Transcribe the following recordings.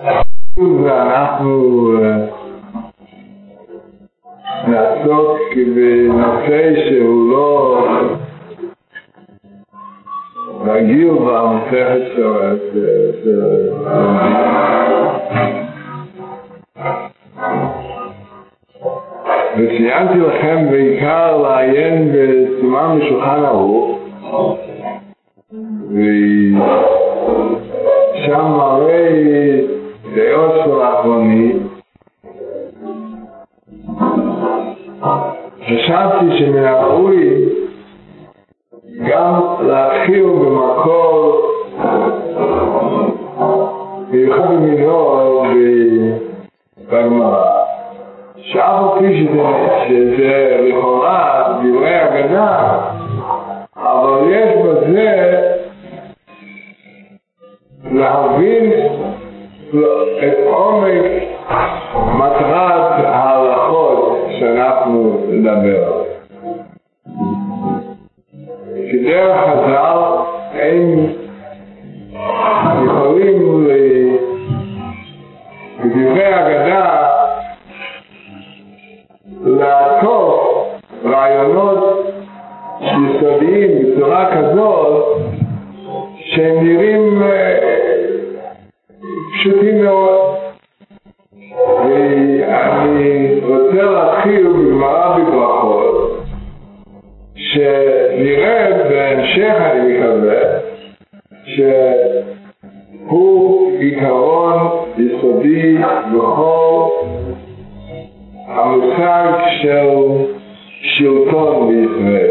אנחנו נעסוק בנושא שהוא לא רגיל והמופכת שלו את זה. וציינתי לכם בעיקר לעיין בסימן משולחן ערוך ושם הרי דעות פולחוני. חשבתי שמן הראוי גם להרחיב במקור בהלכות מנהור בגמרא, שאף על פי שזה לכאורה דברי הגנה, אבל יש בזה להבין את עומק מטרת ההלכות שאנחנו נדבר שדרך כדרך חז"ל אין יכולים בדברי אגדה לעקוף רעיונות יסודיים בצורה כזאת שהם נראים אה, פשוטים מאוד. ואני רוצה להתחיל בגמרא בברכות, שנראה בהמשך, אני מקווה, שהוא עיקרון יסודי בכל המושג של שלטון בישראל.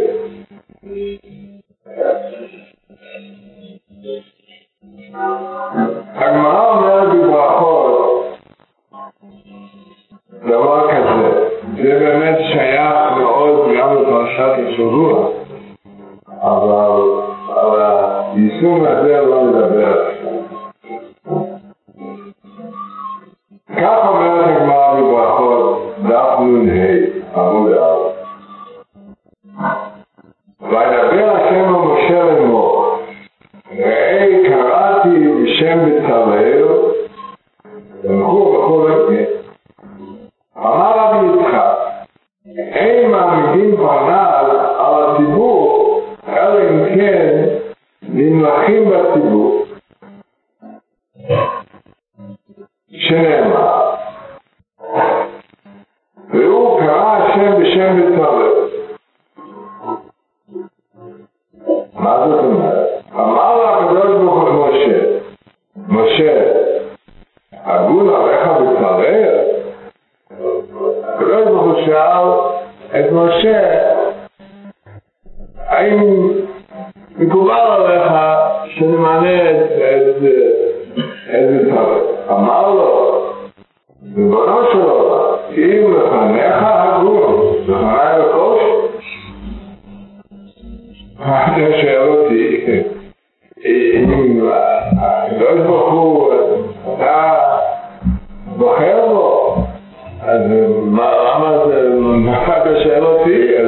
שאם הקדוש ברוך הוא, אתה בוחר בו, אז מה, למה זה, אחת השאלות היא,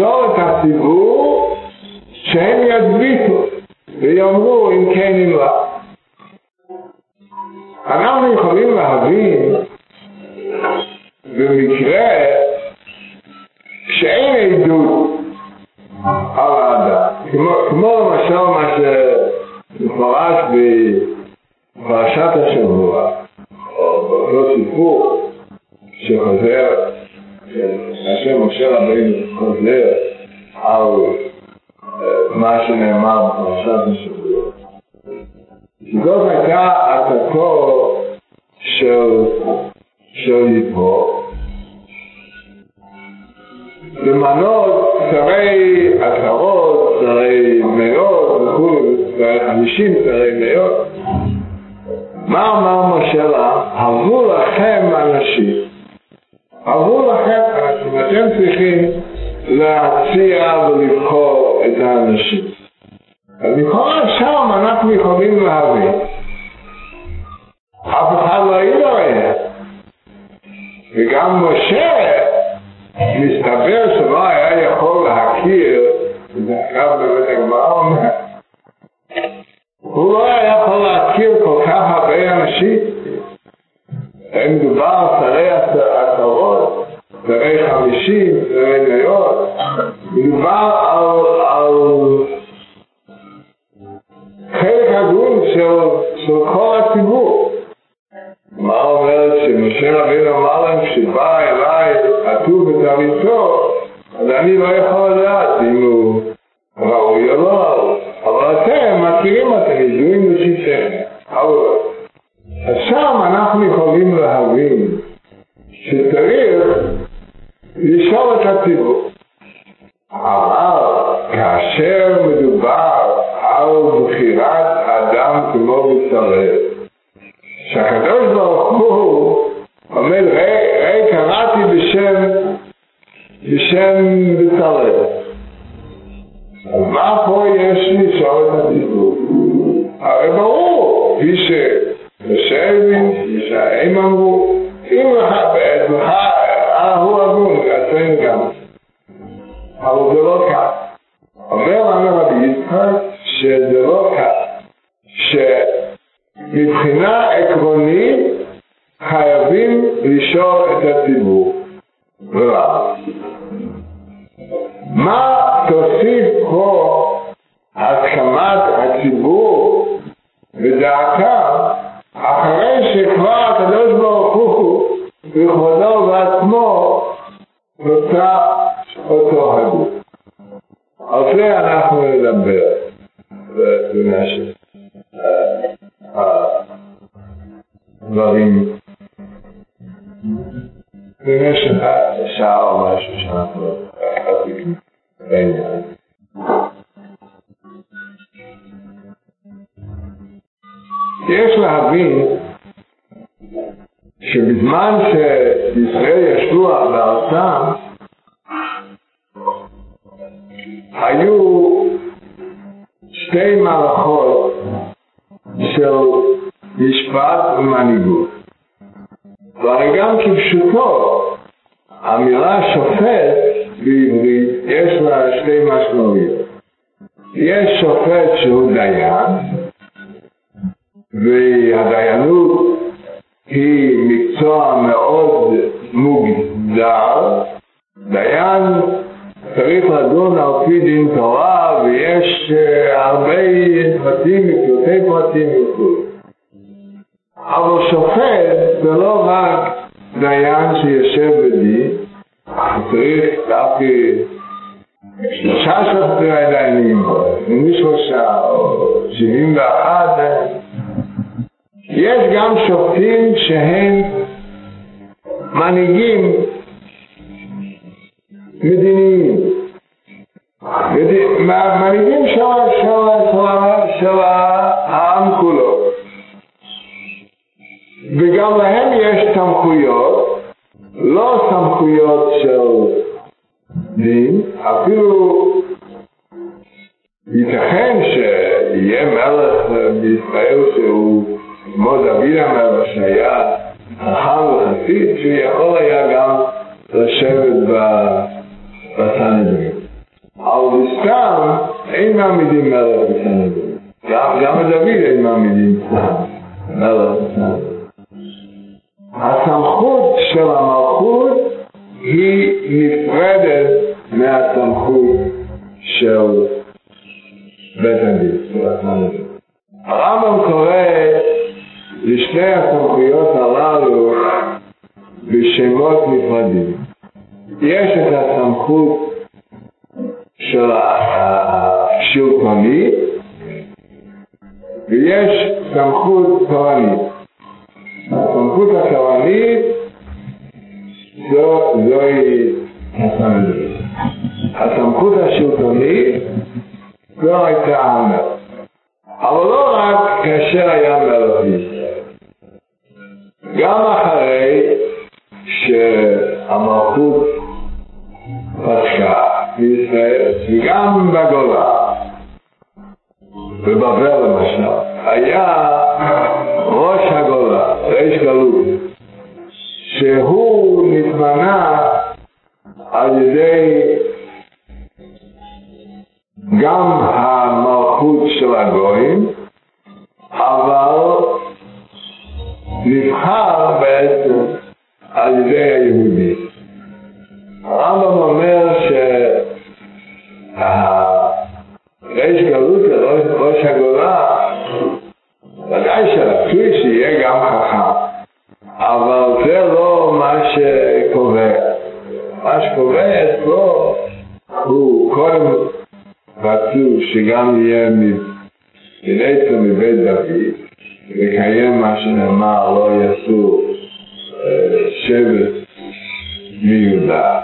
לשאול את הציבור שהם ידביטו ויאמרו אם כן נמלך. אנחנו יכולים להבין במקרה שאין עדות על האדם, כמו, כמו למשל מה שמפורש בפרשת השבוע, או באותו סיפור שחוזר, כאשר משה רבינו חוזר על מה שנאמר בפרשת השבוע. זאת הייתה עתקו של, של יתרו, למנות שרי עשרות, שרי מאות וכו', שרי חמישים, שרי מאות. מה אמר משה לה? הלכו לכם אנשים. הלכו לכם אנשים, אתם צריכים להציע ולבחור את האנשים. אז לכאורה שם אנחנו יכולים להבין. אף אחד לא העיד עליהם. וגם משה מסתבר מדובר על, חלק הגון של, כל הציבור. מה אומרת שמשה רבינו אמר להם כשבא אליי הטוב בתריתו, אז אני לא יכול לדעת אם שבזמן שישראל ישבו בארצם היו שתי מערכות של משפט ומנהיגות. והרי גם כפשוטו, המילה שופט בעברית יש לה שתי משמעויות. יש שופט שהוא דיין, והדיינות היא מקצוע מאוד מוגדר. דיין צריך לדון על פי דין תורה ויש הרבה פרטים ופרטי פרטים וכו'. אבל שופט זה לא רק דיין שיושב בדין, צריך דווקא שלושה שופטי משלושה או שבעים ואחת, יש גם שופטים שהם מנהיגים מדיניים, מנהיגים של, של, של, של העם כולו. וגם להם יש סמכויות, לא סמכויות של דין, אפילו ייתכן שיהיה מלך בישראל שהוא כמו דוד המלך שהיה חכם וחסיד, שהוא יכול היה גם לשבת בסנהדרין. אבל סתם אין מעמידים מלך בסנהדרין. גם, גם דוד אין מעמידים מלך בסנהדרין. הסמכות של המלכות מנצר מבית דוד, לקיים מה שנאמר לא יעשו שבט מיהודה,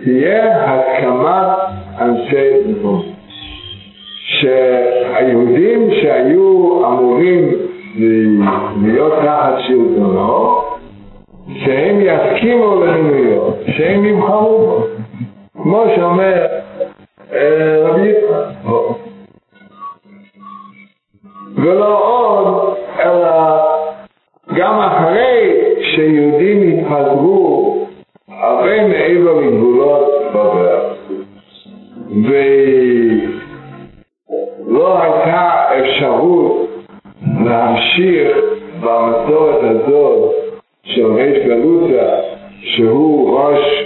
ותהיה הסכמת אנשי מקום. שהיהודים שהיו אמורים להיות תחת שלטונו, שהם יסכימו למינויו, שהם יבחרו בו. כמו שאומר רבי יצחק. ולא עוד, אלא גם אחרי שיהודים התפזרו הרבה מעבר לגבולות בבל, ולא הייתה אפשרות להמשיך במסורת הזאת של ריש גלותא, שהוא ראש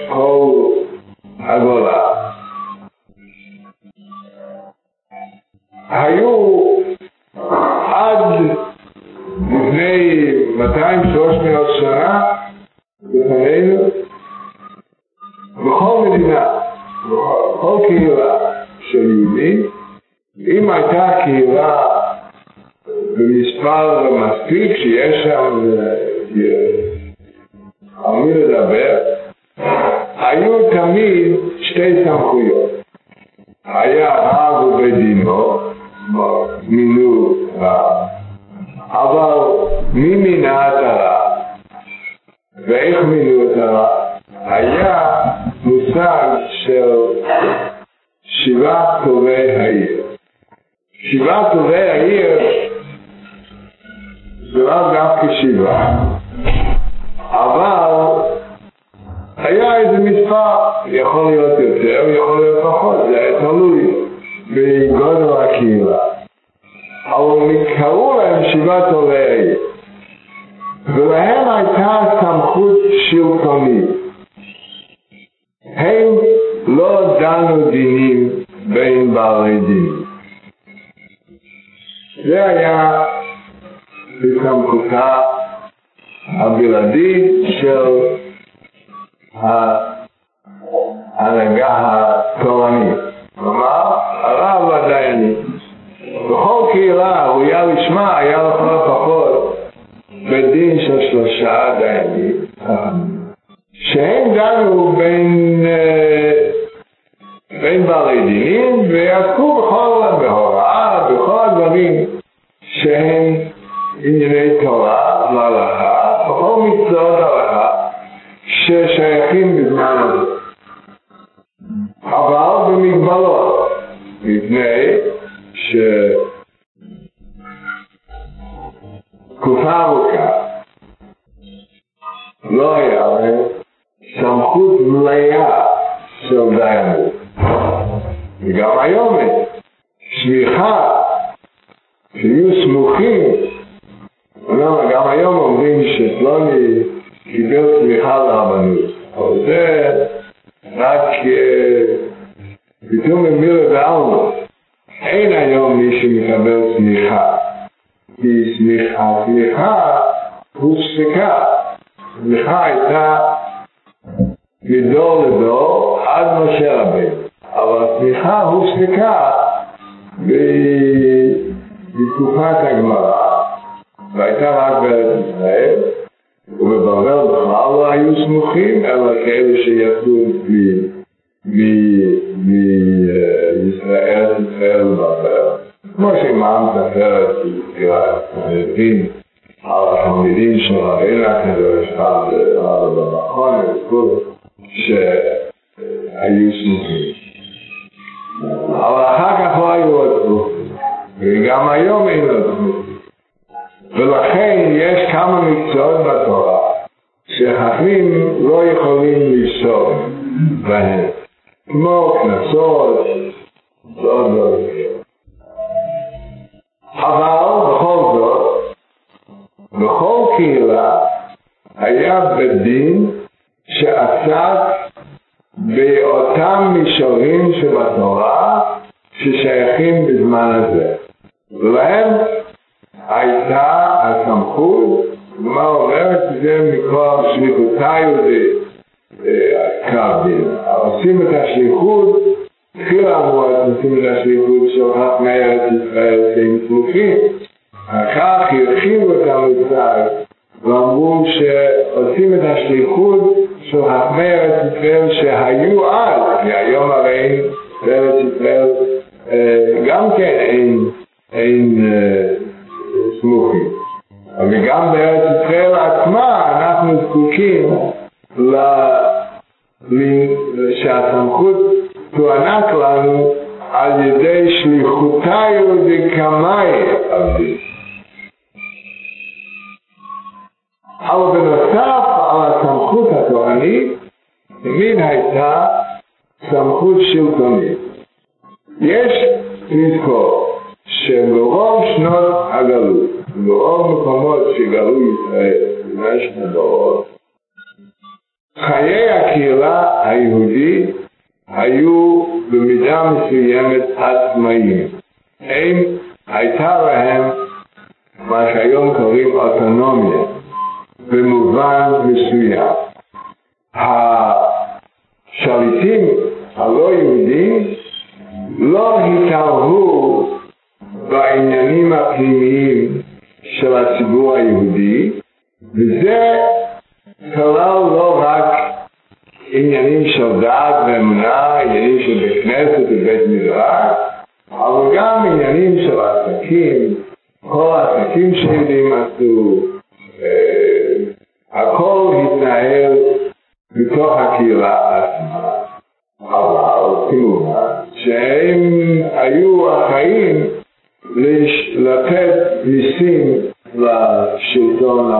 שבעת טובי העיר. שבעת טובי העיר זה לא דווקא שבעה, אבל היה איזה מספר, יכול להיות יותר, יכול להיות פחות, זה היה תלוי בגודל הקהילה. אבל קראו להם שבעת עולי העיר, ולהם הייתה סמכות שלטונית. הם לא דנו דינים בין דינים. זה היה בסמכותה הבלעדית של ההנהגה התורנית, כלומר הרב והדיינים. בכל קהילה ראויה לשמה היה לכל הפחות בית דין של שלושה דיינים, שהם דנו בין, בין בעלי דינים ועסקו בכל, בהוראה, בכל הדברים שהם ענייני תורה והלכה, בכל מקצועות הלכה ששייכים בזמן הזה. אבל במגבלות, מפני תקופה ארוכה לא היה להם סמכות מלאה של דיינות. וגם היום סמיכה שיהיו סמוכים, גם היום אומרים שפלוני קיבל סמיכה לרבנות, אבל זה רק פתאום במילה בעלמא. אין היום מי שמקבל סמיכה, כי סמיכה, סמיכה הופסקה. סמיכה הייתה מדור לדור עד משה רבינו, אבל הסמיכה הופסקה בתקופת הגמרא, והייתה רק בארץ ישראל, ובבבל בכלל לא היו סמוכים, אלא כאלה שיצאו מישראל, ישראל לבבל. כמו שאימם ספרת, מבין על התלמידים של הקדוש, על במכון וכו', שהיו סמוכים. וגם היום אין עוד סמוכים. ולכן יש כמה מקצועות בתורה שחכמים לא יכולים לפסוק בהם, כמו קנסות ועוד דברים. אבל בכל זאת, בכל קהילה היה בית דין שעסק באותם מישורים שבתורה ששייכים בזמן הזה. ולהם הייתה הסמכות, מה אומרת זה מכוח שליחותי וקרבין. עושים את השליחות, תחילה אמרו עושים את השליחות של חכמי ארץ ישראל שהם סמוכים, אחר כך הרחיבו את המושג ואמרו שעושים את השליחות של חכמי ארץ ישראל שהיו אז, כי היום הרי בארץ ישראל גם כן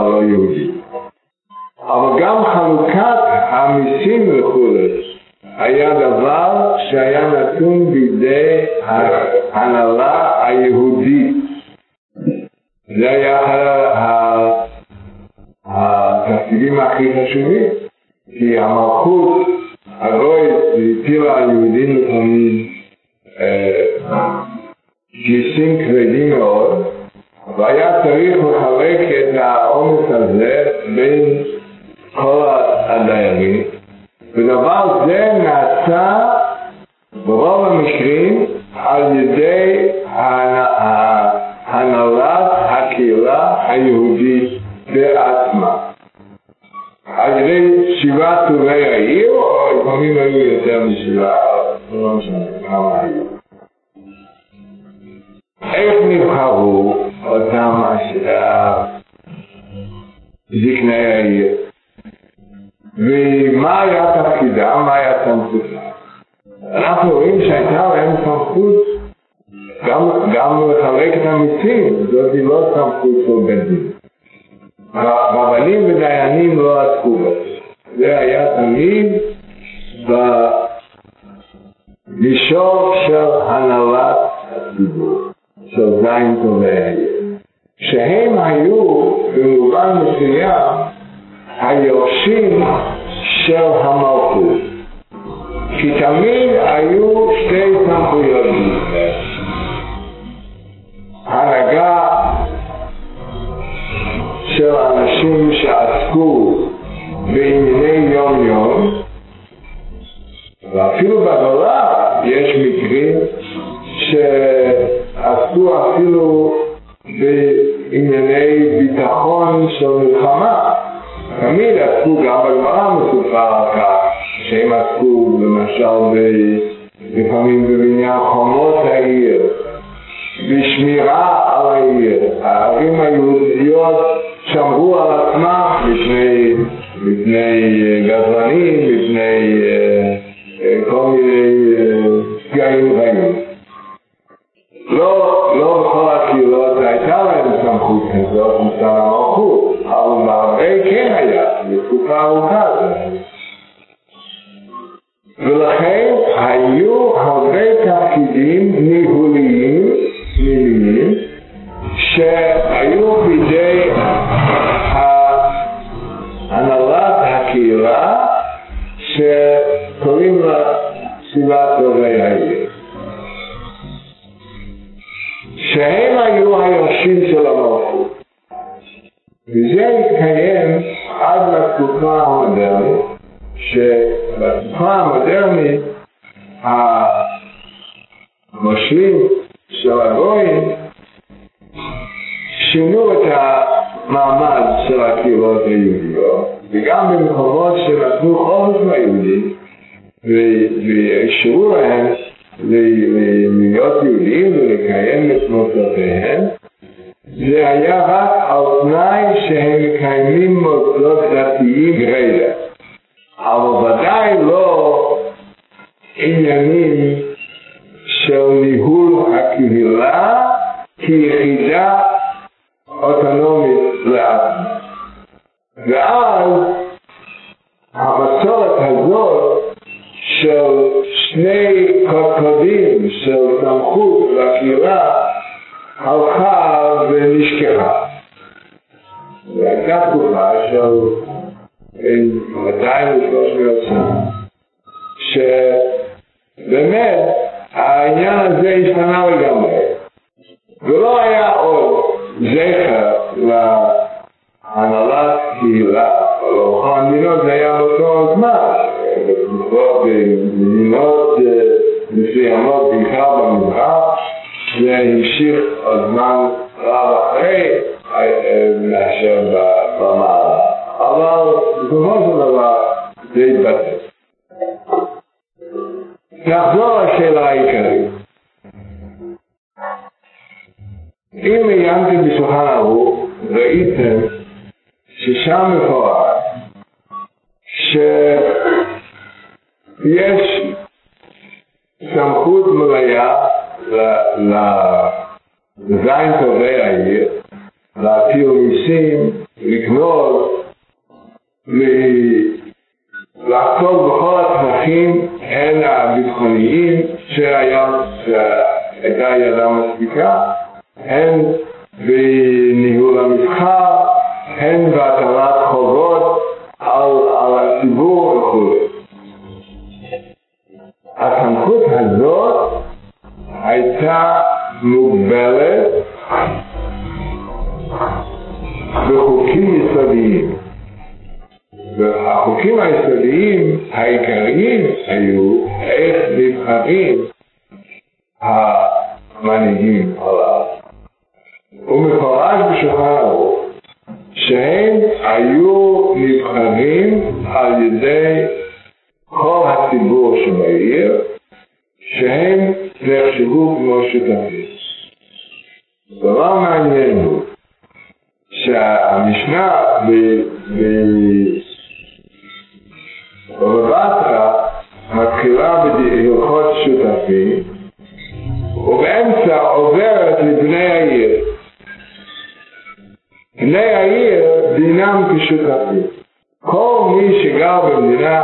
הלא יהודי. אבל גם חלוקת המיסים וכו' היה דבר שהיה נתון בידי ההנהלה היהודית. זה היה התפקידים הכי חשובים, כי המלכות הגויית הטילה על יהודים לפעמים גיסים כבדים מאוד, והיה צריך לחלק את העומס הזה בין כל הדיירים, ודבר זה נעשה ברוב המקרים על ידי הנהלת הקהילה היהודית בעצמה. על ידי שבעת טובי העיר, או לפעמים היו יותר משבעה, לא משנה כמה היו. איך נבחרו אותם זקני העיר? ומה היה תפקידם, מה היה סמכותם? אנחנו רואים שהייתה להם סמכות גם, גם לחלק את המיסים, זאת לא סמכות של בית דין. רבנים ודיינים לא עסקו בזה. זה היה תמיד במישור של הנהלת הציבור, של זין טובי שהם היו במובן מסוים היורשים של המלכות. כי תמיד היו שתי סמכויות. הנהגה של אנשים שעסקו ולקיים את מוסדותיהם, זה היה רק על תנאי שהם מקיימים הביטחוניים שהיום הייתה ידה מספיקה, הן בניהול המסחר, הן בהטלת חובות על, על הציבור וכו'. הסמכות הזאת הייתה מוגבלת בחוקים יסודיים. והחוקים היסודיים העיקריים היו איך נבחרים המנהיגים עליו. ומפורש בשולחן ערוך שהם היו נבחרים על ידי כל הציבור שבעיר, שהם נחשבו כמו שותפים. דבר מעניין הוא שהמשנה בבטרה הבחירה בהלכות שותפים, ובאמצע עוברת לבני העיר. בני העיר דינם כשותפים. כל מי שגר במדינה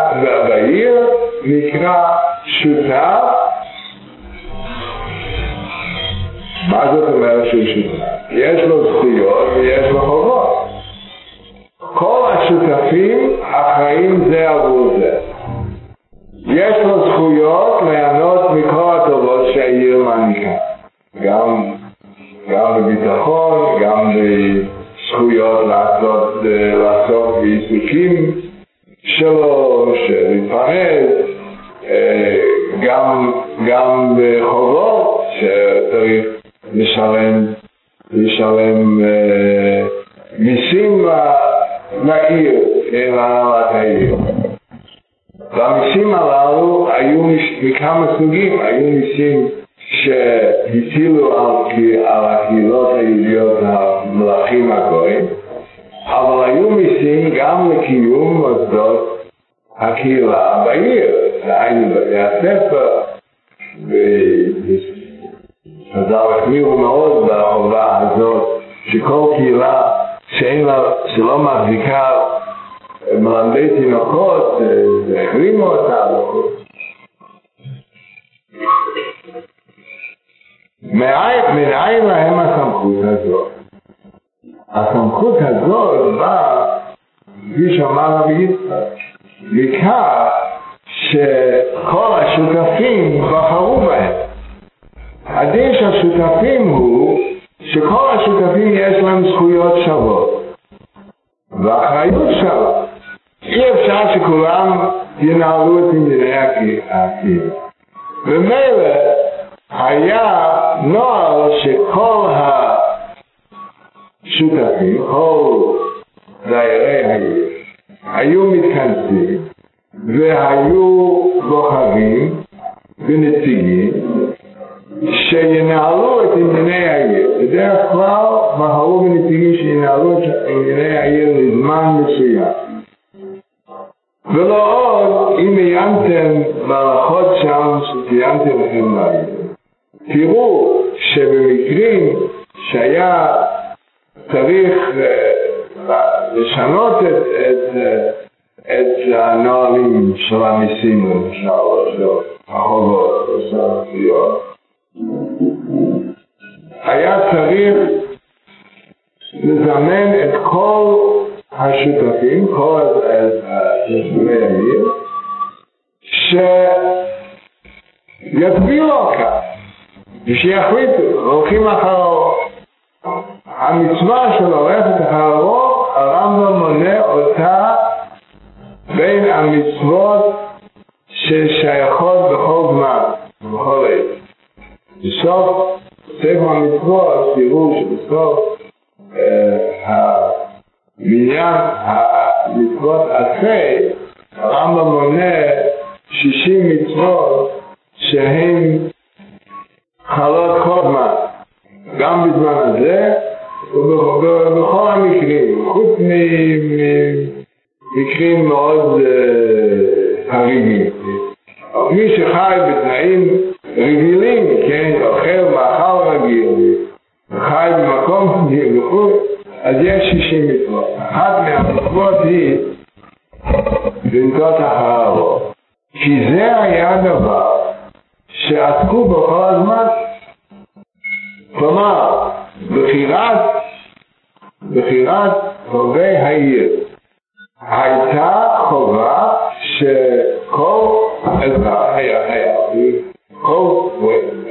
בעיר נקרא שותף. מה זאת אומרת שהוא שותף? יש לו זכויות ויש לו חובות. כל השותפים אחראים זה עבור זה. יש לו זכויות ליהנות מכל הטובות שהעיר מעניקה. גם, גם בביטחון, גם בזכויות לעשות, לעסוק בעיסוקים שלו, של להתפרנס, אה, גם, גם בחובות שצריך לשלם, לשלם אה, מיסים לעיר, להנהלת העיר. והמיסים הללו היו מכמה סוגים, היו מיסים שהטילו על, הקהילות היהודיות המלכים הגויים, אבל היו מיסים גם לקיום מוסדות הקהילה בעיר, דהיינו בתי הספר, וחז"ל החמירו מאוד בחובה הזאת שכל קהילה שאין לה, שלא מחזיקה מלמדי תינוקות, החרימו אותה. מאין להם הסמכות הזאת? הסמכות הזאת באה, כפי שאמר רבי יצחק, מכך שכל השותפים בחרו בהם. הדין של השותפים הוא שכל השותפים יש להם זכויות שוות ואחריות שווה. אי אפשר שכולם ינהלו את ענייני הקהילה. ומילא היה נוהל שכל השותפים, כל דיירי העיר, היו מתכנסים והיו בוחרים ונציגים שינהלו את ענייני העיר. בדרך כלל בחרו בנציגים שינהלו את ענייני העיר לזמן מסוים. ולא עוד אם עיינתם בהלכות שם שציינתי לכם בעיר. תראו שבמקרים שהיה צריך אה, לשנות את, את, את הנהלים של המיסים למשל, או של החובות, התביעות, היה צריך לזמן את כל השותפים, כל יושבי העיר, שיצביעו על כך, ושיחליטו, הולכים אחר המצווה של הולכת אחרו, הרמב"ם מונה אותה בין המצוות ששייכות בכל זמן, בכל עת. בסוף ספר המצוות תראו שבסוף המניין המצוות אחרי הרמב"ם מונה שישים מצוות שהן חלות כל זמן, גם בזמן הזה ובכל המקרים, חוץ ממקרים מאוד חריגים. מי שחי בתנאים רגילים, כן, אוכל רגיל, חי במקום וכו', אז יש שישים מצוות. אחת מהמצוות היא לנקוט אחריו. כי זה היה דבר שעסקו בו כל הזמן. כלומר, בחירת, בחירת הורי העיר הייתה חובה שכל אזרח היה היה, כל,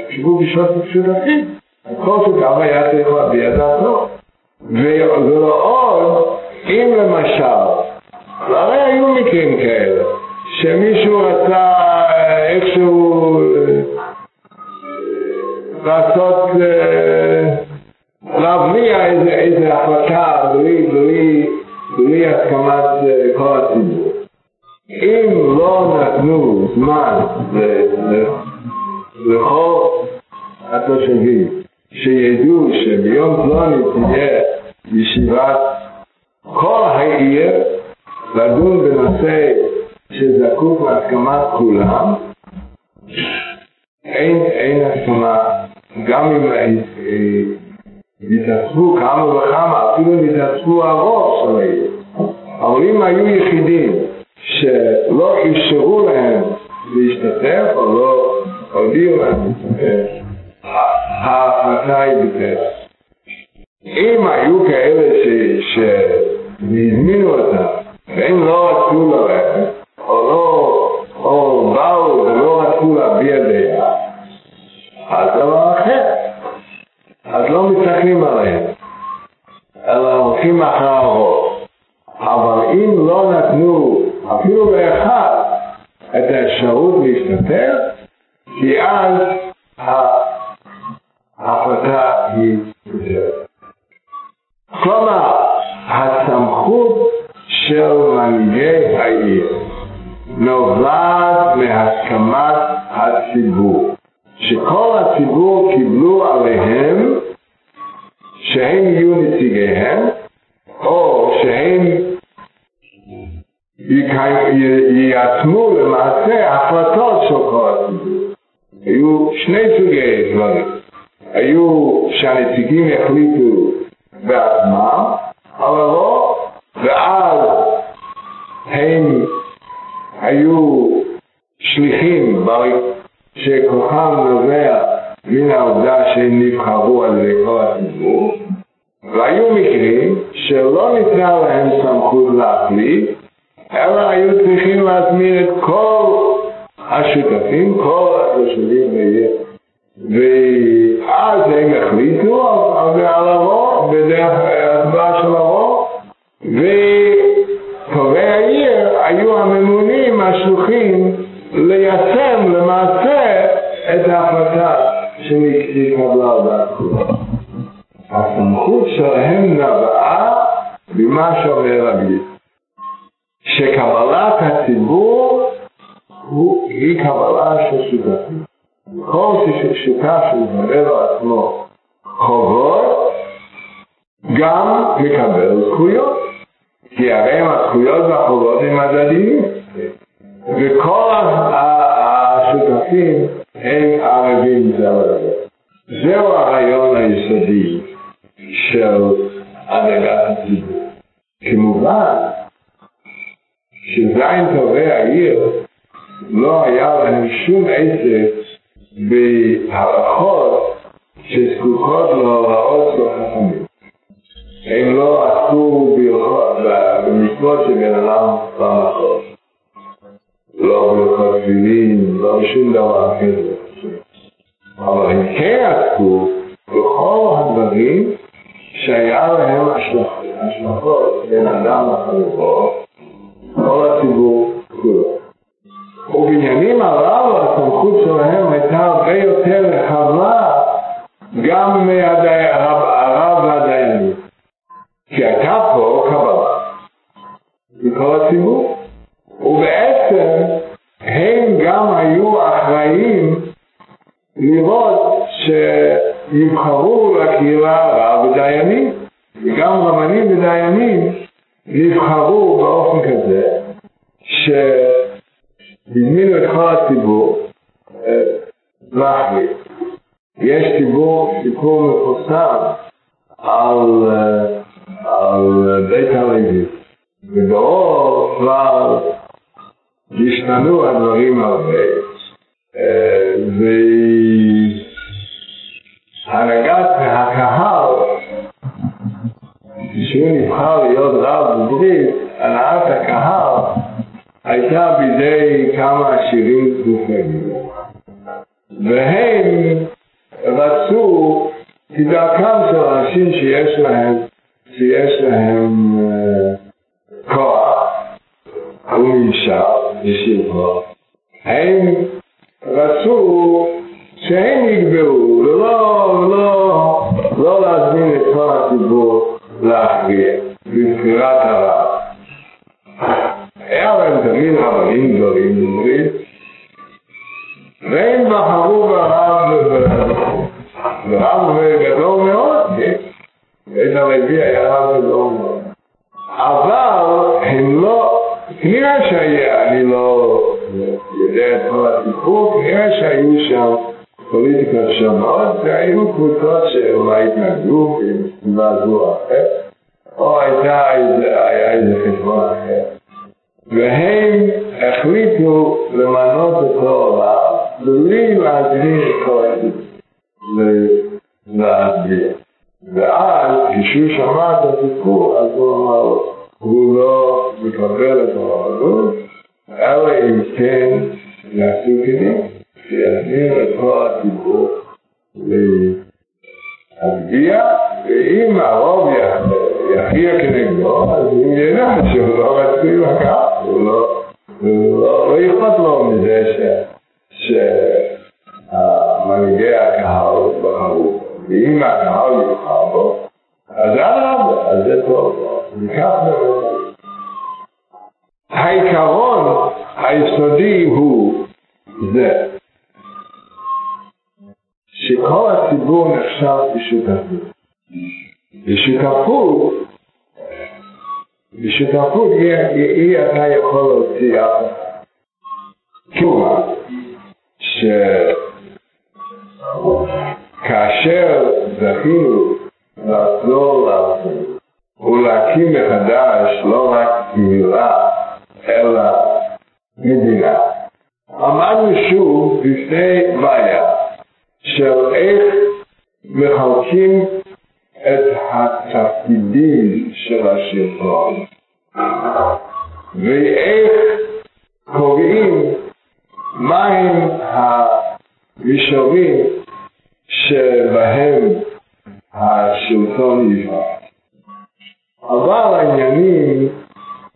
תחשבו בשותפים, כל שותף היה צריך להביע דעתו. ולא עוד, אם למשל, הרי היו מקרים כאלה, שמישהו רצה איכשהו לעשות, להבליע איזה, איזה החלטה בלי, בלי, בלי הסכמת כל הציבור. אם לא נתנו זמן לכל התושבים שידעו שביום פלוני תהיה ישיבת כל העיר לדון בנושא שזקוק להסכמת כולם, אין, אין הסכמה, גם אם התאספו כמה וכמה, אפילו התאספו הרוב של העיר. אבל אם היו יחידים שלא אפשרו להם להשתתף או לא הודיעו להם ההחלטה היא בטבע. אם היו כאלה שהזמינו אותם והם לא רצו ללכת, או לא, או באו ולא רצו להביע דעה, אז דבר אחר. אז לא מסתכלים עליהם, אלא הולכים אחר הרוב. אבל אם לא נתנו אפילו לאחד את האפשרות להשתתף, כי אז ההחלטה היא בסדר. כלומר, הסמכות של מנהיגי העיר נובעת מהסכמת הציבור, שכל הציבור קיבלו עליהם שהם יהיו נציגיהם, או שהם ייעצמו למעשה החלטות של כל הציבור. היו שני סוגי דברים. היו שהנציגים יחליטו בעצמם, אבל לא, ואז הם היו שליחים שכוחם נובע מן העובדה שהם נבחרו על ידי כל הציבור, והיו מקרים שלא ניתנה להם סמכות להחליט, אלא היו צריכים להזמין את כל השותפים, כל התושבים בעיר. ואז הם החליטו על הרוב, בדרך הצבעה של הרוב, וטובי העיר היו הממונים השלוחים ליישם למעשה את ההחלטה שנתקבלה על הסמכות שלהם נבעה ממה שאומר רבי שקבלת הציבור היא קבלה של שותפים. כל שותף שמקבל על עצמו חובות, גם מקבל זכויות. כי הרי הזכויות והחובות הם הדדיים. וכל השותפים הם ערבים זה לזה. זהו הרעיון היסודי של הנהגת הציבור. כמובן שזין טובי העיר לא היה להם שום עסק בהלכות שזקוקות להוראות של חכמים. הם לא עשו במצוות שבן אדם לא נכון. לא בהלכות תפילין, לא בשום דבר כזה. אבל הם כן עסקו בכל הדברים שהיה להם השלכות בין אדם לחברו, כל הציבור כולו. ובעניינים הללו הסמכות שלהם הייתה הרבה יותר רחבה גם מהרב והדיינים. כי הייתה פה קבלה מכל הציבור. ובעצם הם גם היו אחראים לראות שיבחרו לקהילה רב ודיינים, וגם רבנים ודיינים נבחרו באופן כזה ש... הזמינו את כל הציבור להחליט. יש ציבור, סיפור מפורסם על, על בית הלוי, ובאור כבר השתנו הדברים הרבה, והנהגת הקהל, כשהוא נבחר להיות רב בברית, הנהגת הקהל הייתה בידי כמה עשירים גופנים, והם רצו כדרכם של אנשים שיש להם, שיש להם uh, כוח וממשל ושלטון, הם רצו שהם יקבעו, ולא, לא, לא להזמין את כל הציבור להכריע בבחירת פוליטיקות שונות, והיו קבוצות שאולי התנגדו מסיבה זו או אחרת, או הייתה איזה, חשבון אחר. והם החליטו למנות אותו רב, בלי את כל להסביר. ואז כשהוא שמע את הסיפור, אז הוא אמר, הוא לא מקבל את הרבנות, אלא אם כן יעשו כנים, את כל הציבור להצביע, ואם הרוב יכריע כנגדו, אז הוא ידע שהוא לא מצביע לקח, הוא לא, לא אכפת לו מזה שמנהיגי הקהל בחרו. ואם הקהל יבחר בו, אז אדרבה, אז זה טוב, ניקח ממנו. העיקרון היסודי הוא זה שכל הציבור נחשב בשותפות. בשותפות, בשותפות אי אתה יכול להוציא אף תשובה שכאשר זכינו לחזור לעצמנו ולהקים מחדש לא רק קהילה אלא מדינה. עמדנו שוב בפני בעיה של איך מחלקים את התפקידים של השלטון ואיך קובעים מהם המישורים שבהם השלטון יפעל. אבל העניינים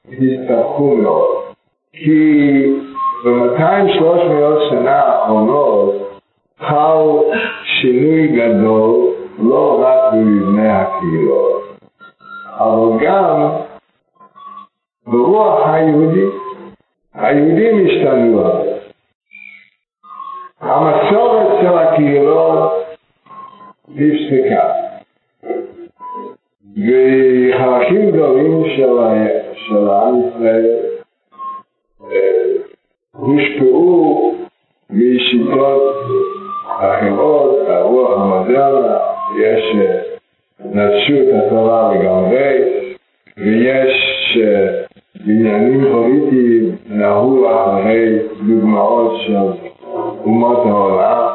הסתבכו מאוד, כי ב-200-300 שנה האחרונות חל שינוי גדול לא רק במבנה הקהילות, אבל גם ברוח היהודי. היהודים השתנו הרבה. המסורת של הקהילות נפסקה. וחלקים גדולים של, של עם ישראל הושפעו משיטות אחרות, הרוח המודרנה, יש נטשו את התורה לגמרי, ויש בעניינים פוליטיים נהו אחרי דוגמאות של אומות העולם,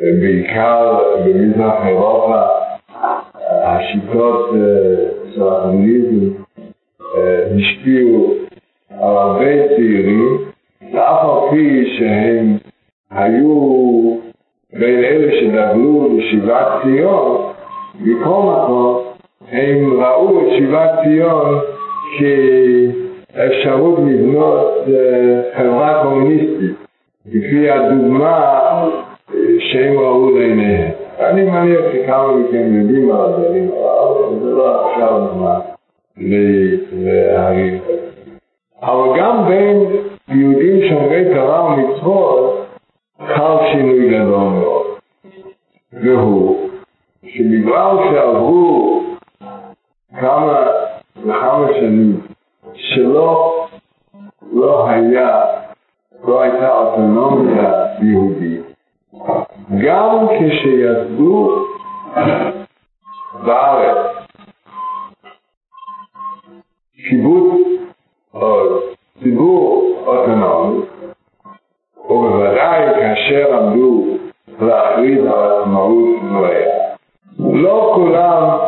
בעיקר במזרח אירופה, השיטות של הקומוניזם השפיעו על הרבה צעירים, ואף על פי שהם היו בין אלה שדגלו לשיבת ציון, מכל מקום הם ראו את שיבת ציון כאפשרות לבנות חברה קומוניסטית, לפי הדוגמה שהם ראו לעיניהם. אני מניח שכמה מכם יודעים על הדברים הללו, זה לא עכשיו הזמן להעריך. אבל גם בין יהודים שומרי תורה ומצוות חל שינוי גדול מאוד. והוא שבגלל שעברו כמה וכמה שנים שלא לא היה, לא הייתה אוטונומיה יהודית, גם כשיסדו בארץ קיבוץ או ציבור אוטונומי, ובוודאי כאשר עמדו להכריז על עצמאות גבוהה, לא כולם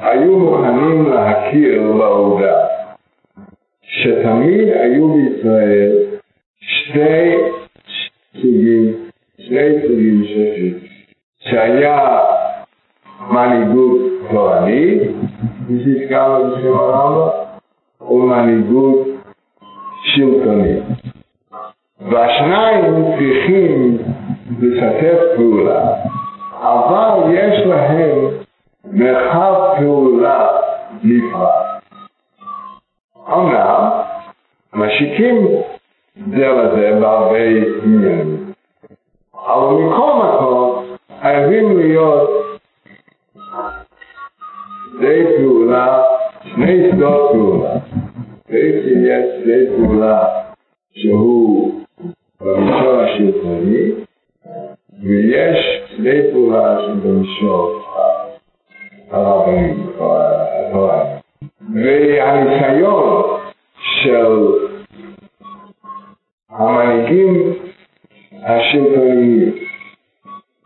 היו מוכנים להכיר בעובדה שתמיד היו בישראל שתי סוגים, שני סוגים של שהיה מנהיגות תורנית, כפי שהזכרנו בשם הרמב"ם, ומנהיגות שלטונית. והשניים צריכים לשתף פעולה, אבל יש להם מרחב פעולה נפרד. אמנם משיקים זה לזה בהרבה עניינים, אבל מכל מקום חייבים להיות שתי פעולה, שני שדות פעולה. בעצם יש שדה פעולה שהוא במישור השלטוני, ויש שדה פעולה שבמישור הרבנים, והניסיון של המנהיגים השלטוניים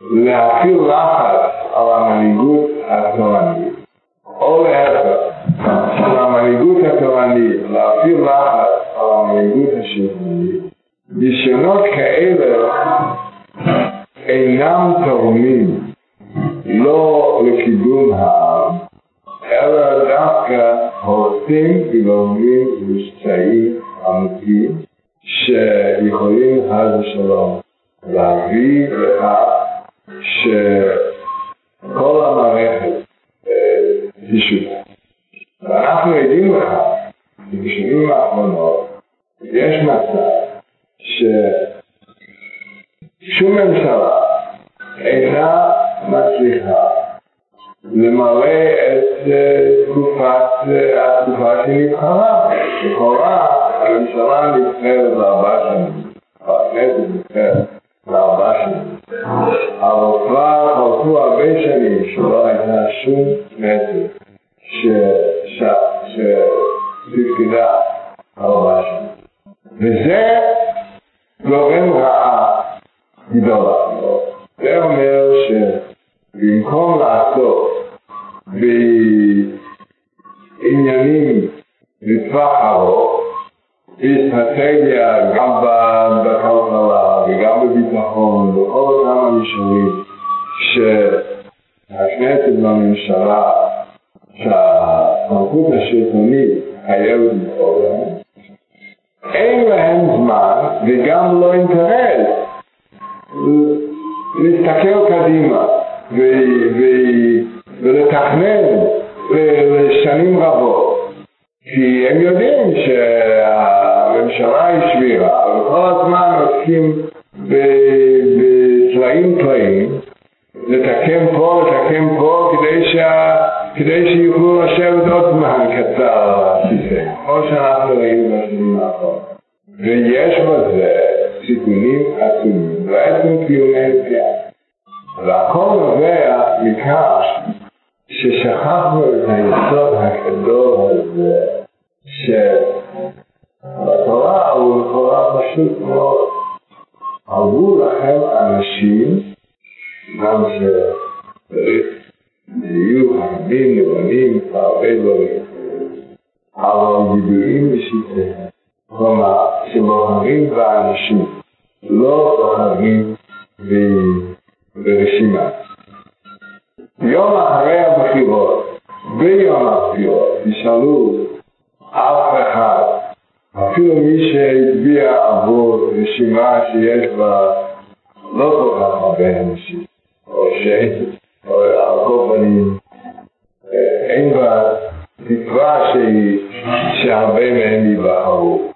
להפעיל לחץ על המנהיגות התורנית, או להפך, של המנהיגות התורנית להפעיל לחץ על המנהיגות השלטונית, ניסיונות כאלה אינם תורמים לא לקידום העם, אלא דווקא הורסים וגורמים מבצעים אמיתיים שיכולים חס ושלום להביא לכך שכל המערכת תשובה. ואנחנו עדים לכך שבשנים האחרונות יש מצב ששום ממשלה אינה מצליחה למלא את תקופת התקופה שנבחרה. לכאורה הממשלה נבחרת לארבע שנים, הכנסת נבחרת לארבע שנים, אבל כבר חלפו הרבה שנים שלא הייתה שום כנסת שתפקדה ארבע שנים. וזה גורם רעה גדולה. זה אומר שבמקום לעסוק בעניינים לטווח ארוך, באסטרטגיה גם בכלכלה וגם בביטחון ובכל אותם המישורים שהכנסת והממשלה, שהסמכות השלטונית חייבת לפעול להם, אין להם זמן וגם לא אינטרס להסתכל קדימה ולתכנן לשנים רבות. כי הם יודעים שהממשלה היא שבירה וכל הזמן עוסקים בצלעים טלאים לתקן פה, לתקן פה כדי, שה, כדי שיוכלו לשבת עוד זמן קצר על הכיסא כמו שאנחנו ראינו בשנים האחרונות. ויש בזה סיכונים עצומים. ועצם קיומי פגיעה והכל נובע מכך ששכחנו את היסוד הגדול הזה שבתורה הוא לכאורה פשוט מאוד. אמרו לכם אנשים גם שצריך יהיו חכמים נבונים והרבה דברים אבל גיבורים בשיטה כלומר שבוחרים באנשים לא בוחרים ברשימה יום אחרי הבחירות, ביום הבחירות, תשאלו אף אחד, אפילו מי שהצביע עבור רשימה שיש בה לא כל כך הרבה אנשים, או שאין, או על כל פנים, אין בה תקווה שהרבה מהם ייבחרו.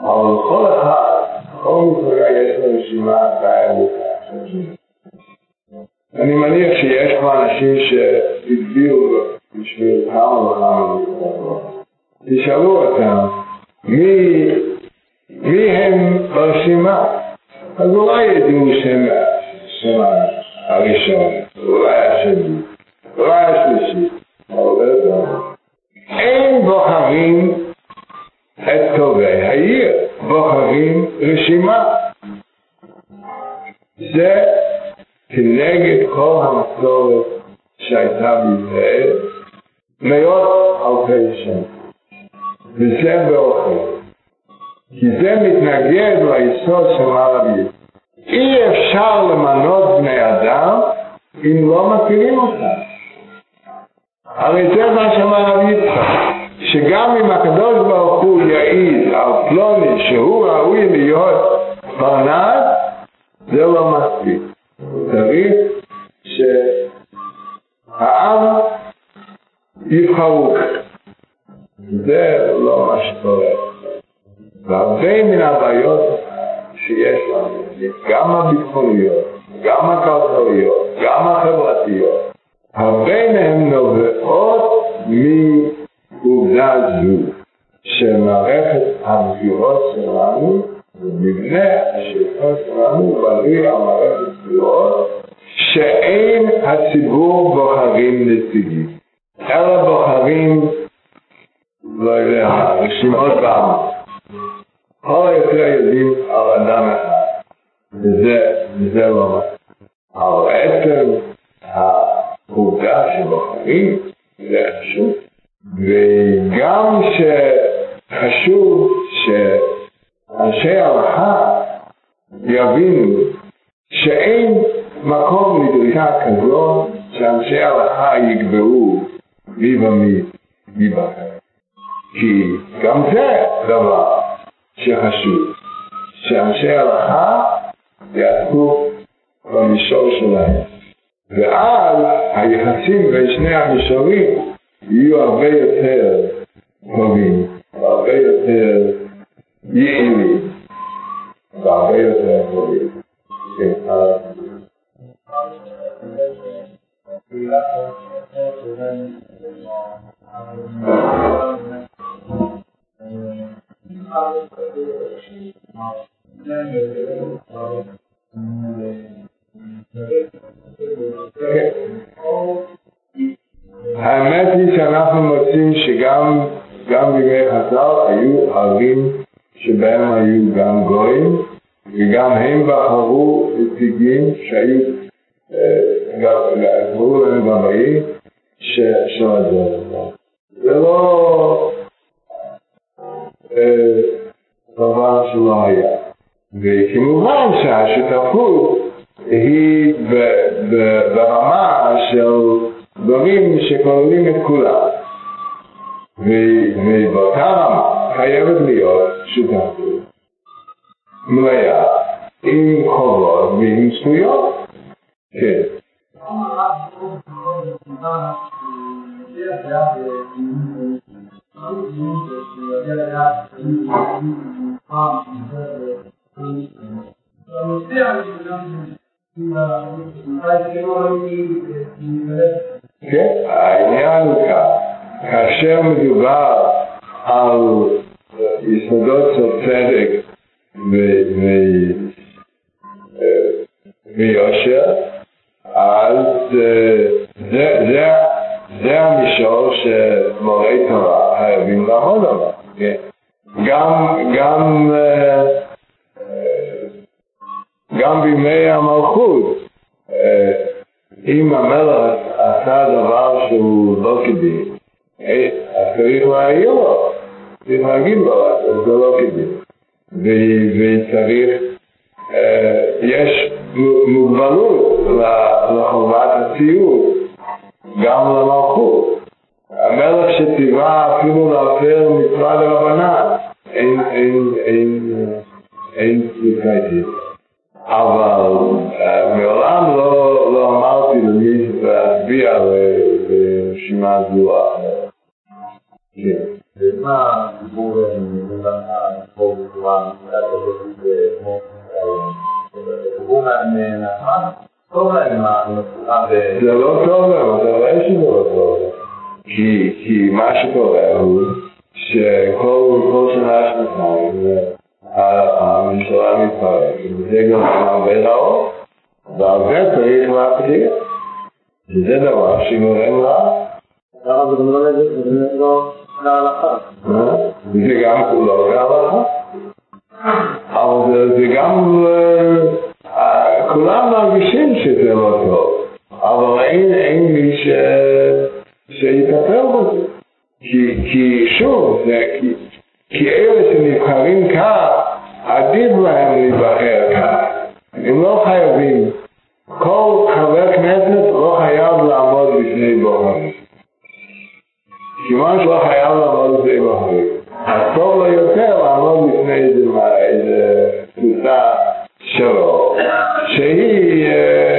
אבל כל אחד, כל מפלגה יש לו רשימה די ארוכה. אני מניח שיש כבר אנשים שהצביעו בשביל כמה וכמה מפלגות. תשאלו אותם מי, מי הם ברשימה, אז אולי ידעו שם, שם הראשון, אולי השני, אולי השלישי, אבל לא אין בוחרים את טובי העיר, בוחרים רשימה. זה כנגד כל המסורת שהייתה בישראל מאות אלפי שנים. וזה באופן. כי זה מתנגד ליסוד של הרבי. אי אפשר למנות בני אדם אם לא מכירים אותם. הרי זה מה שאמר רבי יצחק, שגם אם הקדוש ברוך הוא יעיד על פלוני שהוא ראוי להיות פרנס, זה לא מספיק. צריך שהעם יבחרו. זה לא מה שקורה. והרבה מן הבעיות שיש לנו, גם הביטחוניות, גם הכלכליות, גם החברתיות, הרבה מהן נובעות מעובדה זו, שמערכת הבחירות שלנו מבנה השאיפות שלנו בנוי על מערכת בחירות שאין הציבור בוחרים נציגים, אלא בוחרים, לא יודע, רשימות בעם. כל היותר יודעים על אדם אחד, וזה לא מה. אבל עצם העובדה שבוחרים זה חשוב, וגם שחשוב שאנשי ההלכה יבינו שאין מקום לדרישה כזו שאנשי ההלכה יקבעו מי ומי ייבחר. כי גם זה דבר שחשוב, שאנשי ההלכה יעסקו במישור שלהם. ואז היחסים בין שני המישורים יהיו הרבה יותר טובים, הרבה יותר יעילים, והרבה יותר טובים. כן, האמת בימי חז"ל היו ערים שבהם היו גם גויים וגם הם בחרו נציגים שהיו גברו להם במאי של הדרך. זה לא דבר שלא היה. וכמובן שהשותפות היא ברמה של דברים שכוללים את כולם. ובאותה רמה חייבת להיות שותפות מלאה עם חובות ועם זכויות. כן. כן, העניין הוא כך, כאשר מדובר על יסודות של צדק ויושר, אז זה המישור שמורי תורה חייבים לעמוד עליו. גם גם בימי המלכות, אם המלך עשה דבר שהוא לא כדין, צריך להעיר לו, צריך להגיד לו, זה לא כדין. וצריך, יש מוגבלות לחובת הציוד, גם למלכות. המלך שציווה אפילו להפר מצווה לרבנן, אין, אין, אין, אין סליחה דין. אבל מעולם לא, לא אמרתי למי להצביע ברשימה זו כן. בצורה כמו דיברו להם נחמן? טוב להם הנוסחה ב... זה לא טוב אתה רואה שזה לא טוב להם. כי מה שקורה הוא שכל שנה שנתיים הממשלה מתפרקת, וזה גם הרבה רעות, זה צריך להקטיר. וזה דבר שגורם רע. למה זה לא להלכה? זה גם כולו להלכה. אבל זה גם, כולם מרגישים שזה לא טוב, אבל אין מי שיטפל בזה. כי שוב, כי אלה שנבחרים כך, עדיף להם להיבחר כך. הם לא חייבים. כל חבר כנסת לא חייב לעמוד בפני בוחרים. כיוון שלא חייב לעמוד בפני בוחרים. אז טוב לו יותר לעמוד בפני איזה קבוצה שלו, שהיא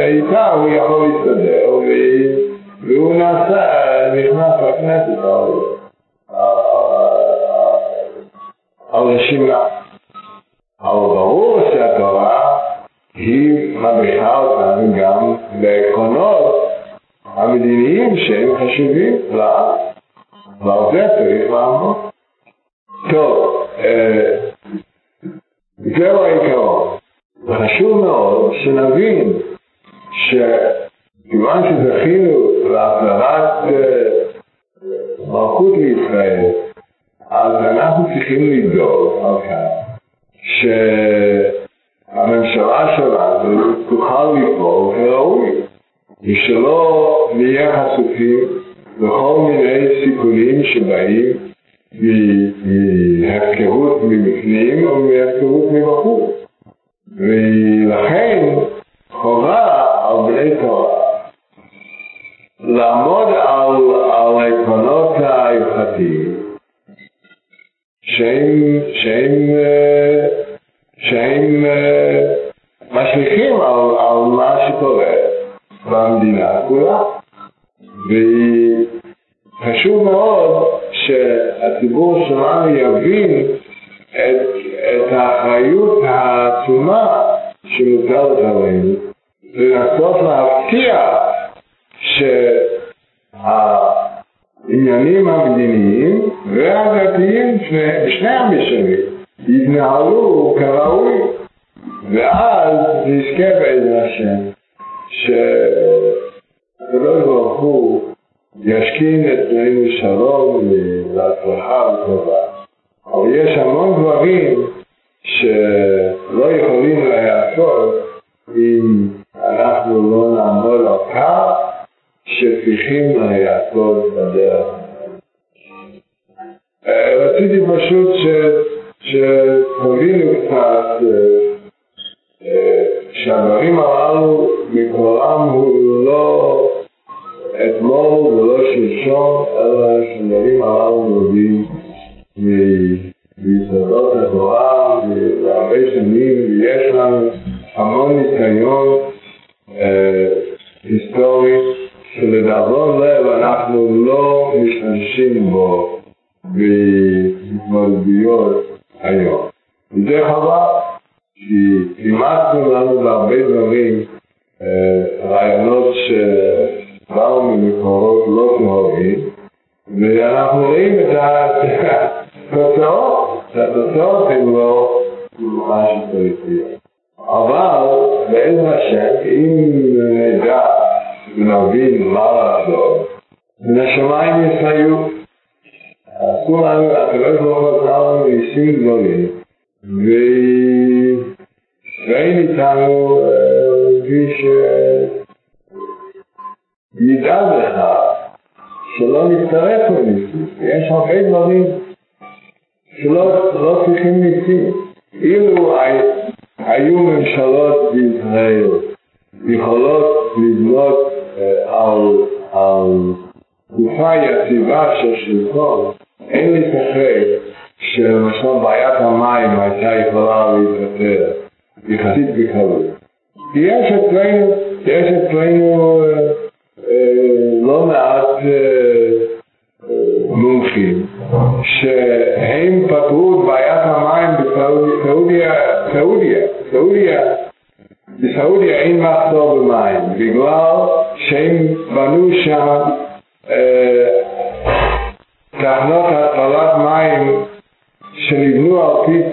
איתה הוא יכול להסתדר, והוא נעשה, נכנס לכנסת על רשימה. אבל ברור שהתורה היא מדריכה אותנו גם לעקרונות המדיניים שהם חשובים לה, ועל זה צריך לעמוד. טוב, זהו העיקרון. וחשוב מאוד שנבין שכיוון שזכינו להחזרת מלכות לישראל, אז אנחנו צריכים לדאוג על כך שהממשלה שלנו תוכל לפעול כראוי, ושלא נהיה חשופים לכל מיני סיכונים שבאים מהפקרות מבפנים או מהפקרות מבחוץ. ולכן חובה על בני תורה לעמוד על, על העקרונות ההלכתיים שהם, שהם, שהם משליכים על, על מה שקורה במדינה כולה. וחשוב מאוד שהציבור שלנו יבין את, את האחריות העצומה שמוטלת עלינו לנסות להבטיח שהעניינים המדיניים והדתיים בשני המישורים יתנהלו כראוי ואז נזכה בעזר השם שהקדוש ברוך הוא ישכין אצלנו שלום והצלחה וטובה אבל יש המון דברים שלא יכולים להיעשות אם אנחנו לא נעמוד על כך שצריכים להיעשות בדרך. רציתי פשוט שתבינו קצת שהדברים הללו מקורם הוא לא אתמול ולא שלשום, אלא שהדברים הללו נובעים מיסודות התורה והרבה שנים, ויש לנו המון ניסיון אה, היסטורי שלדאבון לב אנחנו לא משתמשים בו בהתמודדויות היום. וזה חבל, כי אימצנו לנו בהרבה דברים אה, רעיונות שבאו ממקורות לא טהורים, ואנחנו רואים את התוצאות, שהתוצאות הן לא מה שצריך להיות. אבל בעזר השם, אם נדע ונבין מה לעשות, מן השמיים יסייעו. עשו לנו, הקדוש ברוך הוא עשה לנו ניסים גדולים, וישראל איתנו כפי שידאג לך שלא נצטרף לניסים. יש הרבה דברים שלא לא צריכים ניסים. אילו היו ממשלות בישראל יכולות לבנות על, על תקופה יציבה של שלטון, אין לי ספק שלמשל בעיית המים הייתה יכולה להיפטר יחסית. כי יש אצלנו, יש אצלנו לא מעט מומחים שהם פתרו את בעיית המים בסעודיה, סעודיה, סעודיה, בסעודיה אין מחסור במים בגלל שהם בנו שם תחנות התפלת מים שנבנו על פי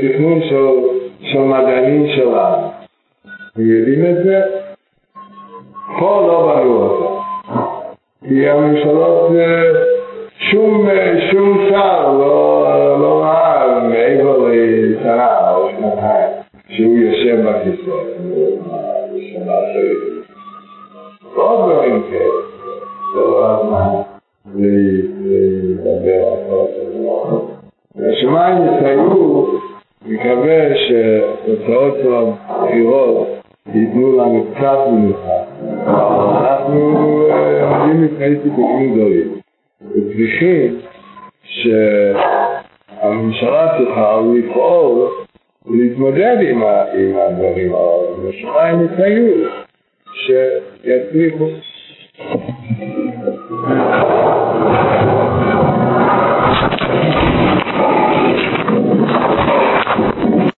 תכנון של מדענים שלנו. יודעים את זה? פה לא אותו. כי הממשלות, שום, שום שר לא, לא ראה מעבר לשנה או שנתיים שהוא יושב בכיסא. ועוד דברים כאלה. זה לא הזמן לדבר על כל זה. השמיים יסייעו, מקווה שתוצאות הבחירות ייתנו לנו קצת מנוחה. אנחנו עומדים לפני סיפורים גדולים, וצריכים שהממשלה צריכה לפעול ולהתמודד עם הדברים האלה, ושמיים יסייעו שיצליחו.